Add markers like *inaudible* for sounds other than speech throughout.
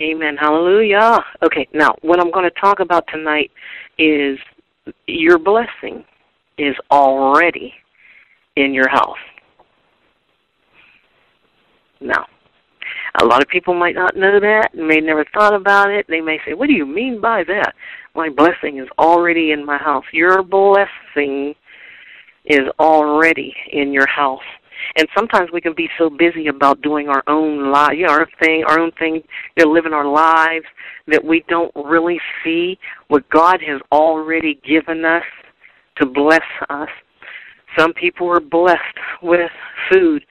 Amen. Hallelujah. Okay, now what I'm going to talk about tonight is your blessing is already in your house. Now, a lot of people might not know that and may never thought about it. They may say, What do you mean by that? My blessing is already in my house. Your blessing is already in your house. And sometimes we can be so busy about doing our own life, you know, our thing, our own thing, you know, living our lives that we don't really see what God has already given us to bless us. Some people are blessed with food.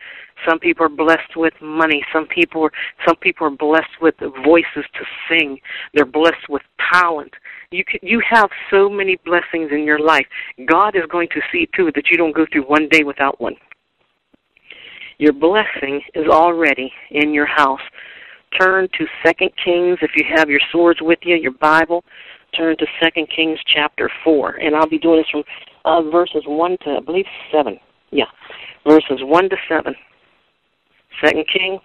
Some people are blessed with money. Some people are, some people are blessed with voices to sing. They're blessed with talent. You can, you have so many blessings in your life. God is going to see to it that you don't go through one day without one. Your blessing is already in your house. Turn to Second Kings if you have your swords with you, your Bible. Turn to Second Kings chapter four, and I'll be doing this from uh, verses one to I believe seven. Yeah, verses one to seven. Second Kings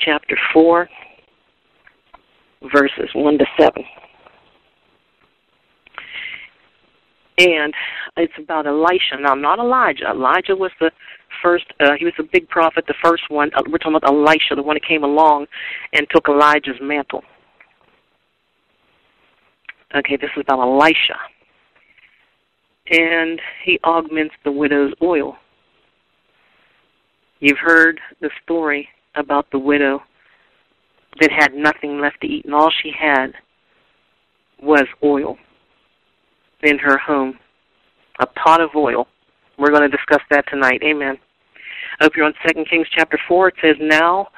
chapter four, verses one to seven. and it's about Elisha. Now, not Elijah. Elijah was the first. Uh, he was a big prophet, the first one. Uh, we're talking about Elisha, the one that came along and took Elijah's mantle. Okay, this is about Elisha, and he augments the widow's oil. You've heard the story about the widow that had nothing left to eat, and all she had was oil in her home, a pot of oil. We're going to discuss that tonight. Amen. Up here on Second Kings chapter four, it says, "Now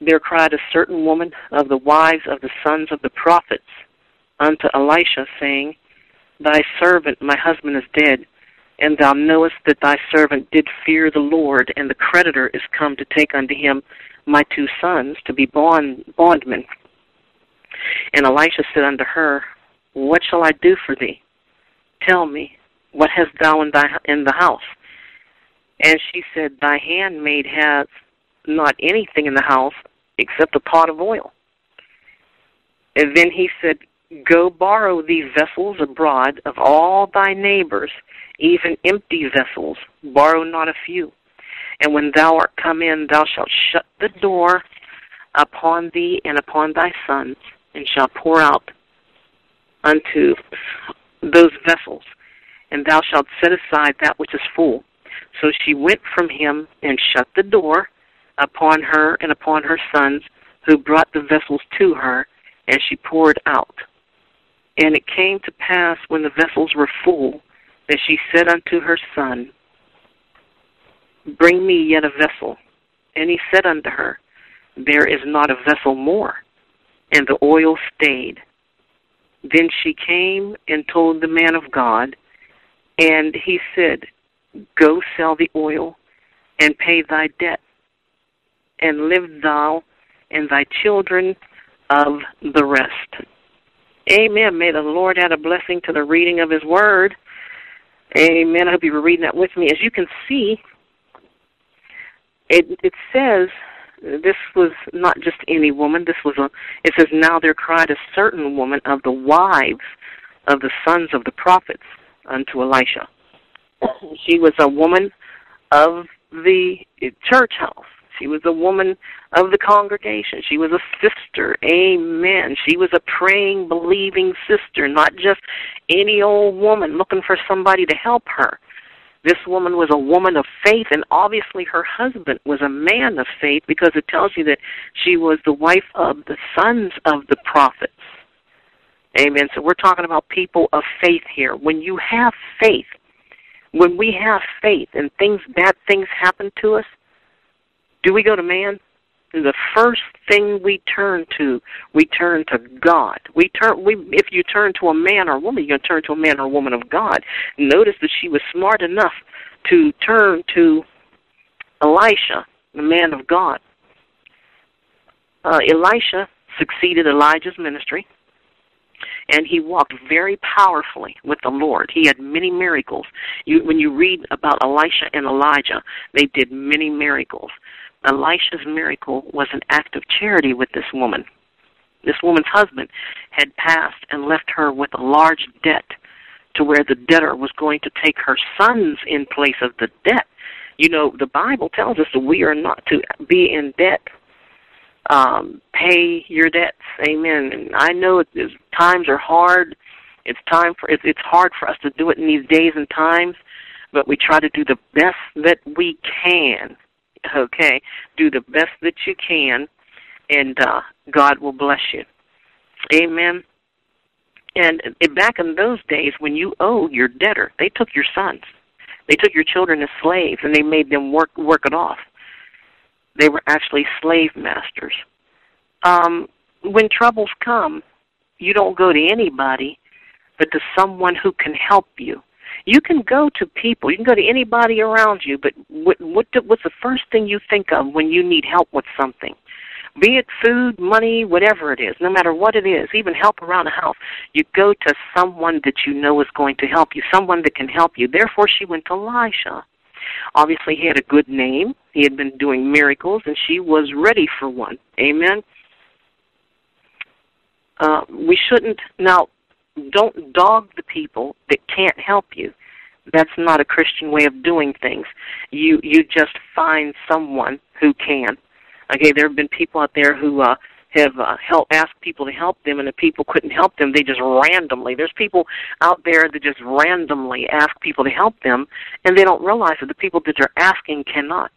there cried a certain woman of the wives of the sons of the prophets unto Elisha, saying, Thy servant, my husband, is dead, and thou knowest that thy servant did fear the Lord, and the creditor is come to take unto him my two sons to be bond bondmen. And Elisha said unto her, What shall I do for thee? Tell me, what hast thou in, thy, in the house? And she said, Thy handmaid has not anything in the house except a pot of oil. And then he said, Go borrow these vessels abroad of all thy neighbors, even empty vessels, borrow not a few. And when thou art come in, thou shalt shut the door upon thee and upon thy sons, and shalt pour out unto those vessels, and thou shalt set aside that which is full. So she went from him and shut the door upon her and upon her sons, who brought the vessels to her, and she poured out. And it came to pass when the vessels were full, that she said unto her son, Bring me yet a vessel. And he said unto her, There is not a vessel more. And the oil stayed. Then she came and told the man of God, and he said, Go sell the oil and pay thy debt, and live thou and thy children of the rest. Amen. May the Lord add a blessing to the reading of his word. Amen. I hope you were reading that with me. As you can see, it, it says this was not just any woman. This was a. It says now there cried a certain woman of the wives of the sons of the prophets unto Elisha. *coughs* She was a woman of the church house. She was a woman of the congregation. She was a sister. Amen. She was a praying, believing sister, not just any old woman looking for somebody to help her. This woman was a woman of faith, and obviously her husband was a man of faith because it tells you that she was the wife of the sons of the prophets. Amen. So we're talking about people of faith here. When you have faith, when we have faith and things bad things happen to us, do we go to man? the first thing we turn to, we turn to God. We turn we if you turn to a man or a woman, you're gonna turn to a man or a woman of God. Notice that she was smart enough to turn to Elisha, the man of God. Uh, Elisha succeeded Elijah's ministry, and he walked very powerfully with the Lord. He had many miracles. You, when you read about Elisha and Elijah, they did many miracles. Elisha's miracle was an act of charity with this woman. This woman's husband had passed and left her with a large debt to where the debtor was going to take her sons in place of the debt. You know, the Bible tells us that we are not to be in debt. Um, pay your debts. Amen. And I know it is, times are hard. It's time for it's, it's hard for us to do it in these days and times, but we try to do the best that we can. Okay, do the best that you can, and uh, God will bless you. Amen. And back in those days, when you owe your debtor, they took your sons, they took your children as slaves, and they made them work work it off. They were actually slave masters. Um, when troubles come, you don't go to anybody, but to someone who can help you. You can go to people. You can go to anybody around you, but what, what what's the first thing you think of when you need help with something? be it food, money, whatever it is, no matter what it is, even help around the house, you go to someone that you know is going to help you, someone that can help you. Therefore, she went to Elisha. Obviously, he had a good name. He had been doing miracles, and she was ready for one. Amen. Uh, we shouldn't now. Don't dog the people that can't help you. That's not a Christian way of doing things. You you just find someone who can. Okay, there have been people out there who uh, have uh, help asked people to help them, and the people couldn't help them. They just randomly. There's people out there that just randomly ask people to help them, and they don't realize that the people that they're asking cannot.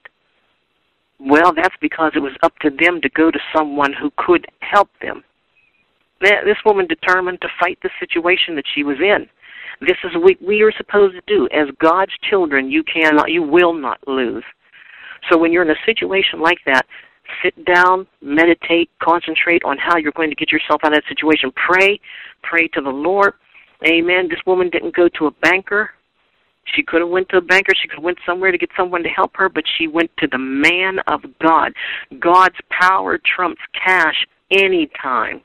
Well, that's because it was up to them to go to someone who could help them. This woman determined to fight the situation that she was in. This is what we are supposed to do. As God's children, you cannot, you will not lose. So when you're in a situation like that, sit down, meditate, concentrate on how you're going to get yourself out of that situation. Pray, pray to the Lord. Amen. This woman didn't go to a banker. She could have went to a banker. She could have went somewhere to get someone to help her, but she went to the man of God. God's power trumps cash any time.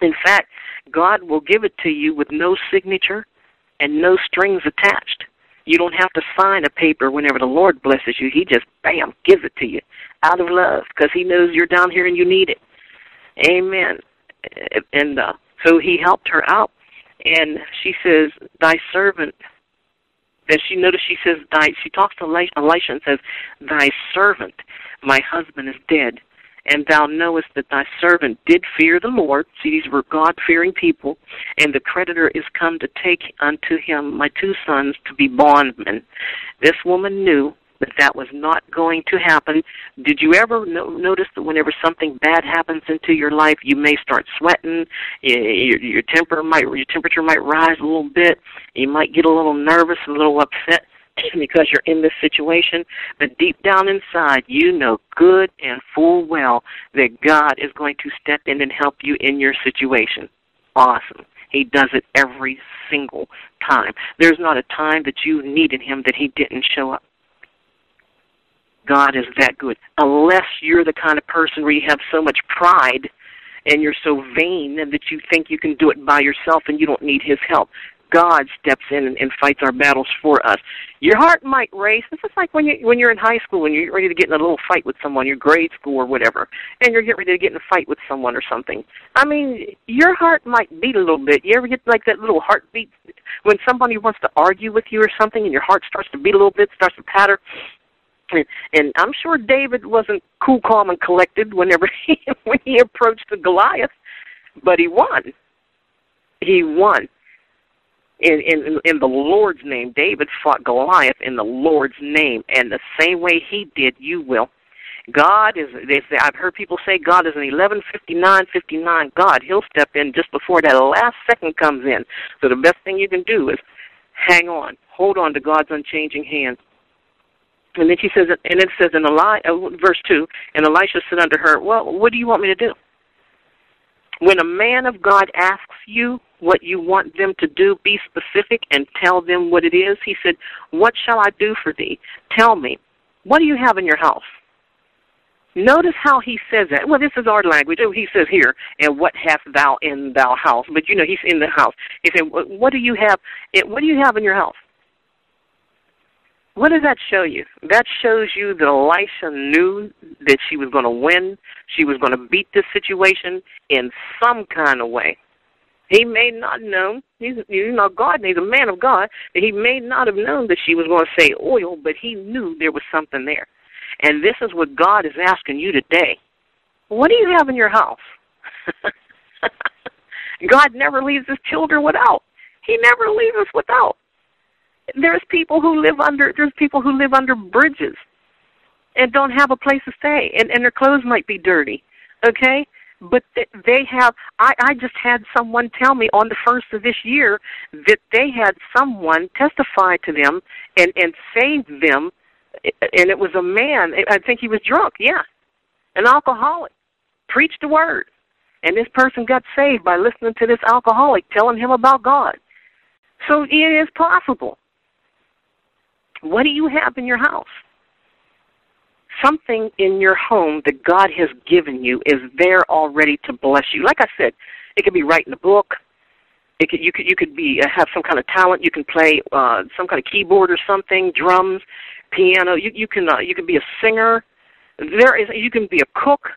In fact, God will give it to you with no signature and no strings attached. You don't have to sign a paper whenever the Lord blesses you. He just, bam, gives it to you out of love because He knows you're down here and you need it. Amen. And uh, so He helped her out. And she says, Thy servant. and she noticed she says, Thy, she talks to Elisha and says, Thy servant, my husband is dead and thou knowest that thy servant did fear the Lord. See, these were God fearing people, and the creditor is come to take unto him my two sons to be bondmen. This woman knew that that was not going to happen. Did you ever no- notice that whenever something bad happens into your life, you may start sweating, your, your temper might your temperature might rise a little bit, you might get a little nervous, a little upset *clears throat* because you're in this situation, but deep down inside, you know good and full well that God is going to step in and help you in your situation. Awesome. He does it every single time. There's not a time that you needed Him that He didn't show up. God is that good. Unless you're the kind of person where you have so much pride and you're so vain that you think you can do it by yourself and you don't need His help. God steps in and, and fights our battles for us. Your heart might race. This is like when you when you're in high school and you're ready to get in a little fight with someone, your grade school or whatever, and you're getting ready to get in a fight with someone or something. I mean, your heart might beat a little bit. You ever get like that little heartbeat when somebody wants to argue with you or something, and your heart starts to beat a little bit, starts to patter. And, and I'm sure David wasn't cool, calm, and collected whenever *laughs* he when he approached the Goliath, but he won. He won in, in in the Lord's name. David fought Goliath in the Lord's name, and the same way he did, you will. God is. They say I've heard people say God is an eleven fifty nine fifty nine God. He'll step in just before that last second comes in. So the best thing you can do is hang on, hold on to God's unchanging hand. And then she says, and it says in Eli, uh, verse two, and Elisha said unto her, Well, what do you want me to do? When a man of God asks you what you want them to do, be specific and tell them what it is. He said, What shall I do for thee? Tell me. What do you have in your house? Notice how he says that. Well, this is our language. Oh, he says here, and what hast thou in thou house? But you know, he's in the house. He said, What do you have? Eh, what do you have in your house? What does that show you? That shows you that Elisha knew that she was going to win. She was going to beat this situation in some kind of way. He may not know. He's you know God. He's a man of God. He may not have known that she was going to say oil, but he knew there was something there. And this is what God is asking you today. What do you have in your house? *laughs* God never leaves his children without. He never leaves us without. There's people who live under there's people who live under bridges and don't have a place to stay and, and their clothes might be dirty. Okay? But they have I, I just had someone tell me on the first of this year that they had someone testify to them and, and save them and it was a man I think he was drunk, yeah. An alcoholic. Preached the word. And this person got saved by listening to this alcoholic telling him about God. So it is possible. What do you have in your house? Something in your home that God has given you is there already to bless you. Like I said, it could be writing a book. It could, you could you could be uh, have some kind of talent. You can play uh, some kind of keyboard or something, drums, piano. You you can uh, you can be a singer. There is you can be a cook.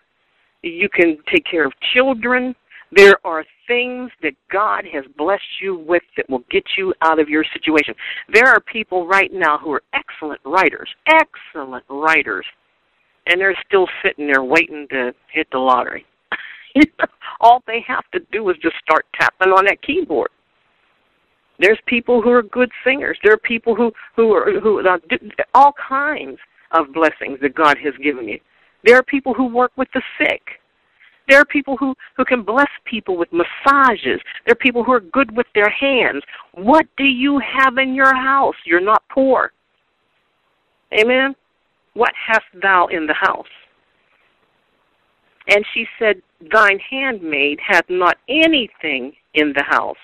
You can take care of children. There are things that God has blessed you with that will get you out of your situation. There are people right now who are excellent writers, excellent writers, and they're still sitting there waiting to hit the lottery. *laughs* All they have to do is just start tapping on that keyboard. There's people who are good singers. There are people who who are who uh, all kinds of blessings that God has given you. There are people who work with the sick. There are people who, who can bless people with massages. There are people who are good with their hands. What do you have in your house? You're not poor. Amen? What hast thou in the house? And she said, Thine handmaid hath not anything in the house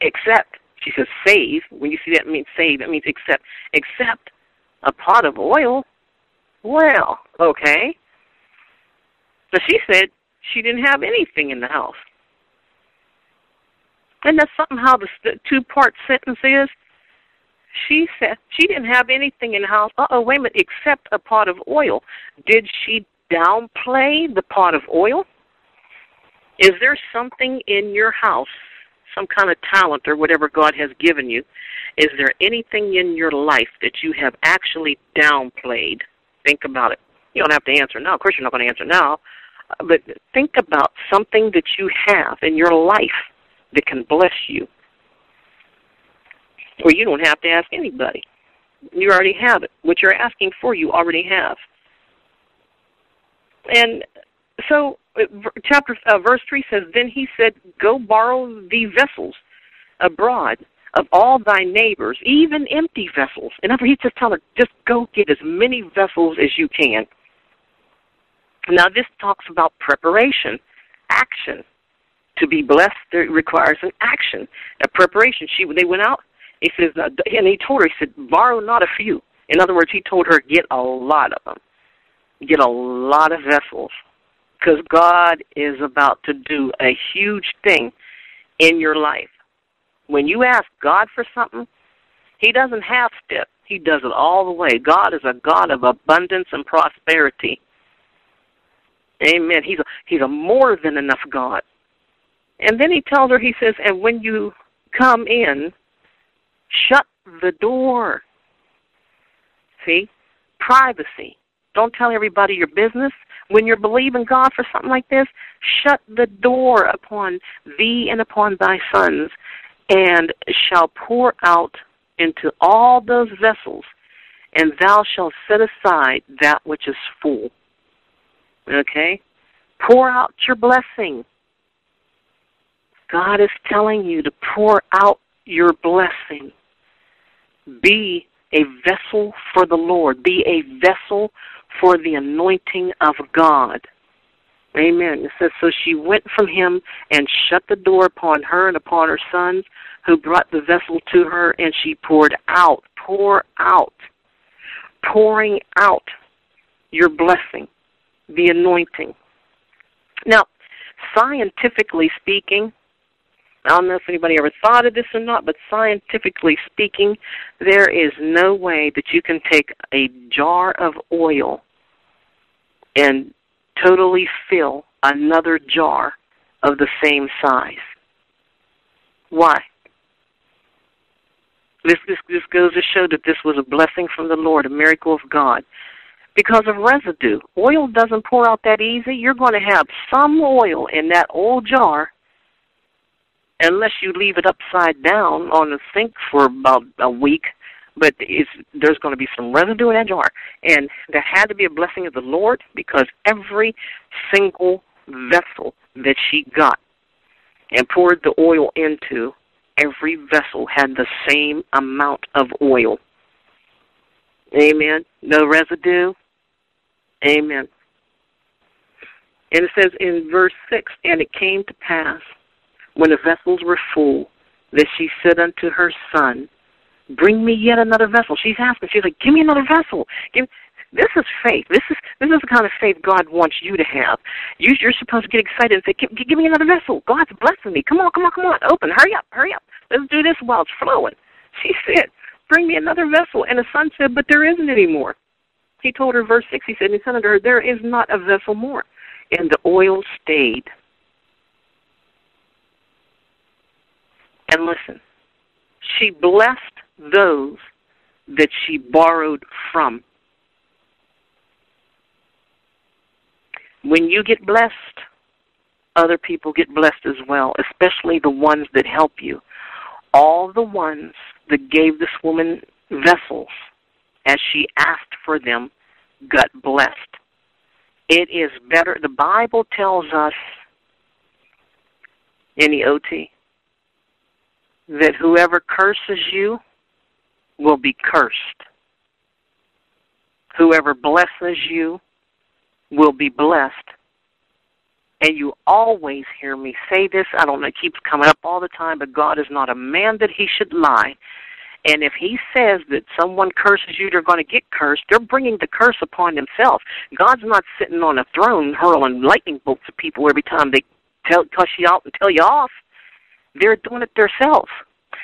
except, she says, save. When you see that, means save. It means except, except a pot of oil. Well, okay. But she said, she didn't have anything in the house. And that's somehow the two part sentence is she said she didn't have anything in the house. Uh oh, wait a minute, except a pot of oil. Did she downplay the pot of oil? Is there something in your house, some kind of talent or whatever God has given you? Is there anything in your life that you have actually downplayed? Think about it. You don't have to answer now. Of course, you're not going to answer now but think about something that you have in your life that can bless you. Or you don't have to ask anybody. You already have it. What you're asking for, you already have. And so, uh, chapter uh, verse three says, "Then he said, Go borrow thee vessels abroad of all thy neighbors, even empty vessels." In other words, he's just telling her, just go get as many vessels as you can. Now, this talks about preparation, action. To be blessed requires an action, a preparation. She they went out. He says, and he told her, he said, borrow not a few. In other words, he told her, get a lot of them, get a lot of vessels, because God is about to do a huge thing in your life. When you ask God for something, He doesn't half step. He does it all the way. God is a God of abundance and prosperity. Amen. He's a, he's a more than enough God. And then he tells her, he says, and when you come in, shut the door. See? Privacy. Don't tell everybody your business. When you're believing God for something like this, shut the door upon thee and upon thy sons, and shall pour out into all those vessels, and thou shalt set aside that which is full. Okay? Pour out your blessing. God is telling you to pour out your blessing. Be a vessel for the Lord. Be a vessel for the anointing of God. Amen. It says, So she went from him and shut the door upon her and upon her sons, who brought the vessel to her, and she poured out, pour out, pouring out your blessing the anointing. Now, scientifically speaking, I don't know if anybody ever thought of this or not, but scientifically speaking, there is no way that you can take a jar of oil and totally fill another jar of the same size. Why? This, this, this goes to show that this was a blessing from the Lord, a miracle of God. Because of residue. Oil doesn't pour out that easy. You're going to have some oil in that old jar unless you leave it upside down on the sink for about a week. But it's, there's going to be some residue in that jar. And there had to be a blessing of the Lord because every single vessel that she got and poured the oil into, every vessel had the same amount of oil. Amen. No residue. Amen. And it says in verse 6 And it came to pass, when the vessels were full, that she said unto her son, Bring me yet another vessel. She's asking, she's like, Give me another vessel. Give this is faith. This is this is the kind of faith God wants you to have. You, you're supposed to get excited and say, give, give me another vessel. God's blessing me. Come on, come on, come on. Open. Hurry up, hurry up. Let's do this while it's flowing. She said, bring me another vessel. And the son said, but there isn't any more. He told her, verse 6, he said, he said unto her, there is not a vessel more. And the oil stayed. And listen, she blessed those that she borrowed from. when you get blessed, other people get blessed as well, especially the ones that help you. All the ones that gave this woman vessels as she asked for them got blessed. It is better. The Bible tells us the OT that whoever curses you will be cursed. Whoever blesses you will be blessed. And you always hear me say this. I don't know, it keeps coming up all the time, but God is not a man that he should lie. And if he says that someone curses you, they're going to get cursed, they're bringing the curse upon themselves. God's not sitting on a throne hurling lightning bolts at people every time they tell, cuss you out and tell you off. They're doing it themselves.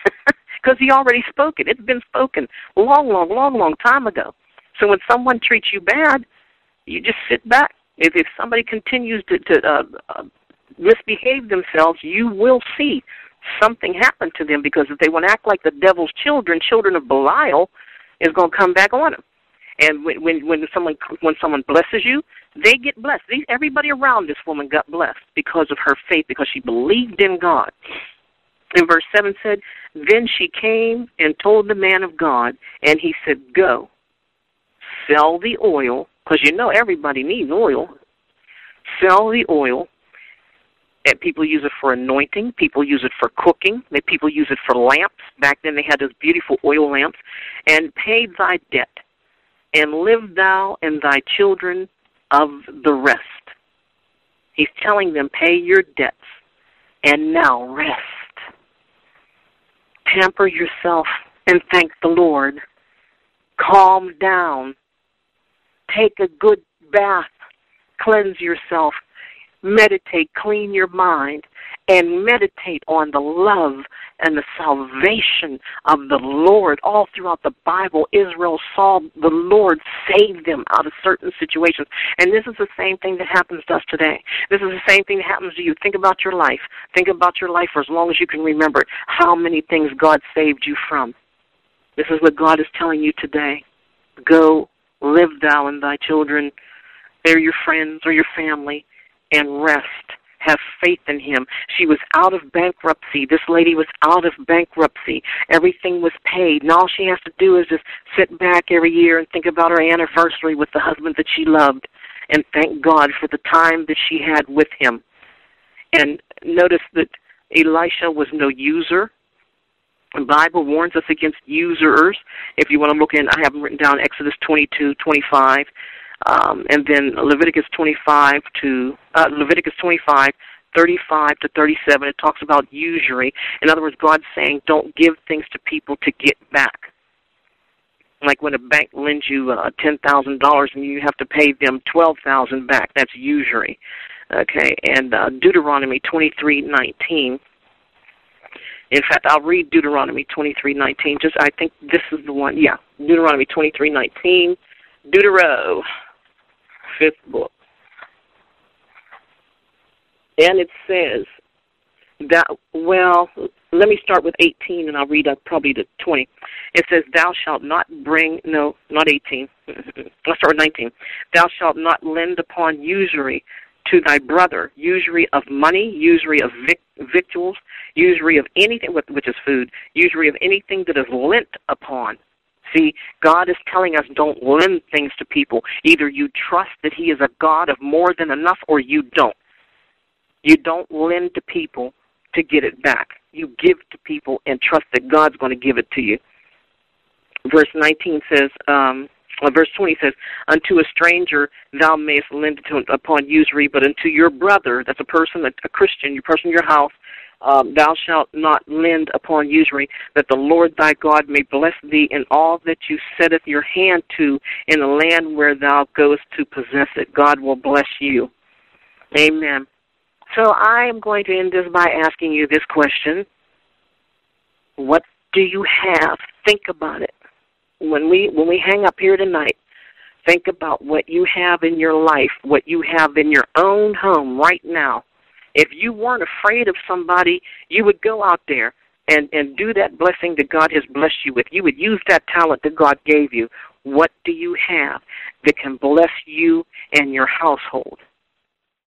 *laughs* Because he already spoke it. It's been spoken long, long, long, long time ago. So when someone treats you bad, you just sit back. If if somebody continues to to uh, uh, misbehave themselves, you will see something happen to them because if they want to act like the devil's children, children of Belial, is going to come back on them. And when when when someone when someone blesses you, they get blessed. These, everybody around this woman got blessed because of her faith, because she believed in God. And verse seven said, Then she came and told the man of God, and he said, Go, sell the oil because you know everybody needs oil. Sell the oil. And people use it for anointing. People use it for cooking. People use it for lamps. Back then they had those beautiful oil lamps. And pay thy debt, and live thou and thy children of the rest. He's telling them, pay your debts, and now rest. Pamper yourself and thank the Lord. Calm down. Take a good bath, cleanse yourself, meditate, clean your mind, and meditate on the love and the salvation of the Lord. All throughout the Bible, Israel saw the Lord save them out of certain situations. And this is the same thing that happens to us today. This is the same thing that happens to you. Think about your life. Think about your life for as long as you can remember how many things God saved you from. This is what God is telling you today. Go Live thou and thy children, they're your friends or your family, and rest. Have faith in him. She was out of bankruptcy. This lady was out of bankruptcy. Everything was paid. And all she has to do is just sit back every year and think about her anniversary with the husband that she loved and thank God for the time that she had with him. And notice that Elisha was no user. The Bible warns us against users. If you want to look in, I have written down Exodus 22, 25, um, and then Leviticus 25 to uh, Leviticus 25, 35 to 37. It talks about usury. In other words, God's saying, don't give things to people to get back. Like when a bank lends you uh, ten thousand dollars and you have to pay them twelve thousand back. That's usury. Okay, and uh, Deuteronomy 23:19 In fact, I'll read Deuteronomy 23:19. Just I think this is the one. Yeah, Deuteronomy 23:19. Deutero, fifth book. And it says that well, let me start with 18 and I'll read up probably to 20. It says, Thou shalt not bring, no, not 18. *laughs* I'll start with 19. Thou shalt not lend upon usury to thy brother, usury of money, usury of vic- victuals, usury of anything, which is food, usury of anything that is lent upon. See, God is telling us don't lend things to people. Either you trust that He is a God of more than enough or you don't. You don't lend to people to get it back. You give to people and trust that God's going to give it to you. Verse 19 says, um, uh, verse 20 says, Unto a stranger thou mayest lend to, upon usury, but unto your brother, that's a person, a, a Christian, your person in your house, um, thou shalt not lend upon usury, that the Lord thy God may bless thee in all that you setteth your hand to in the land where thou goest to possess it. God will bless you. Amen. So I am going to end this by asking you this question. What do you have? Think about it. When we when we hang up here tonight, think about what you have in your life, what you have in your own home right now. If you weren't afraid of somebody, you would go out there and and do that blessing that God has blessed you with. You would use that talent that God gave you. What do you have that can bless you and your household?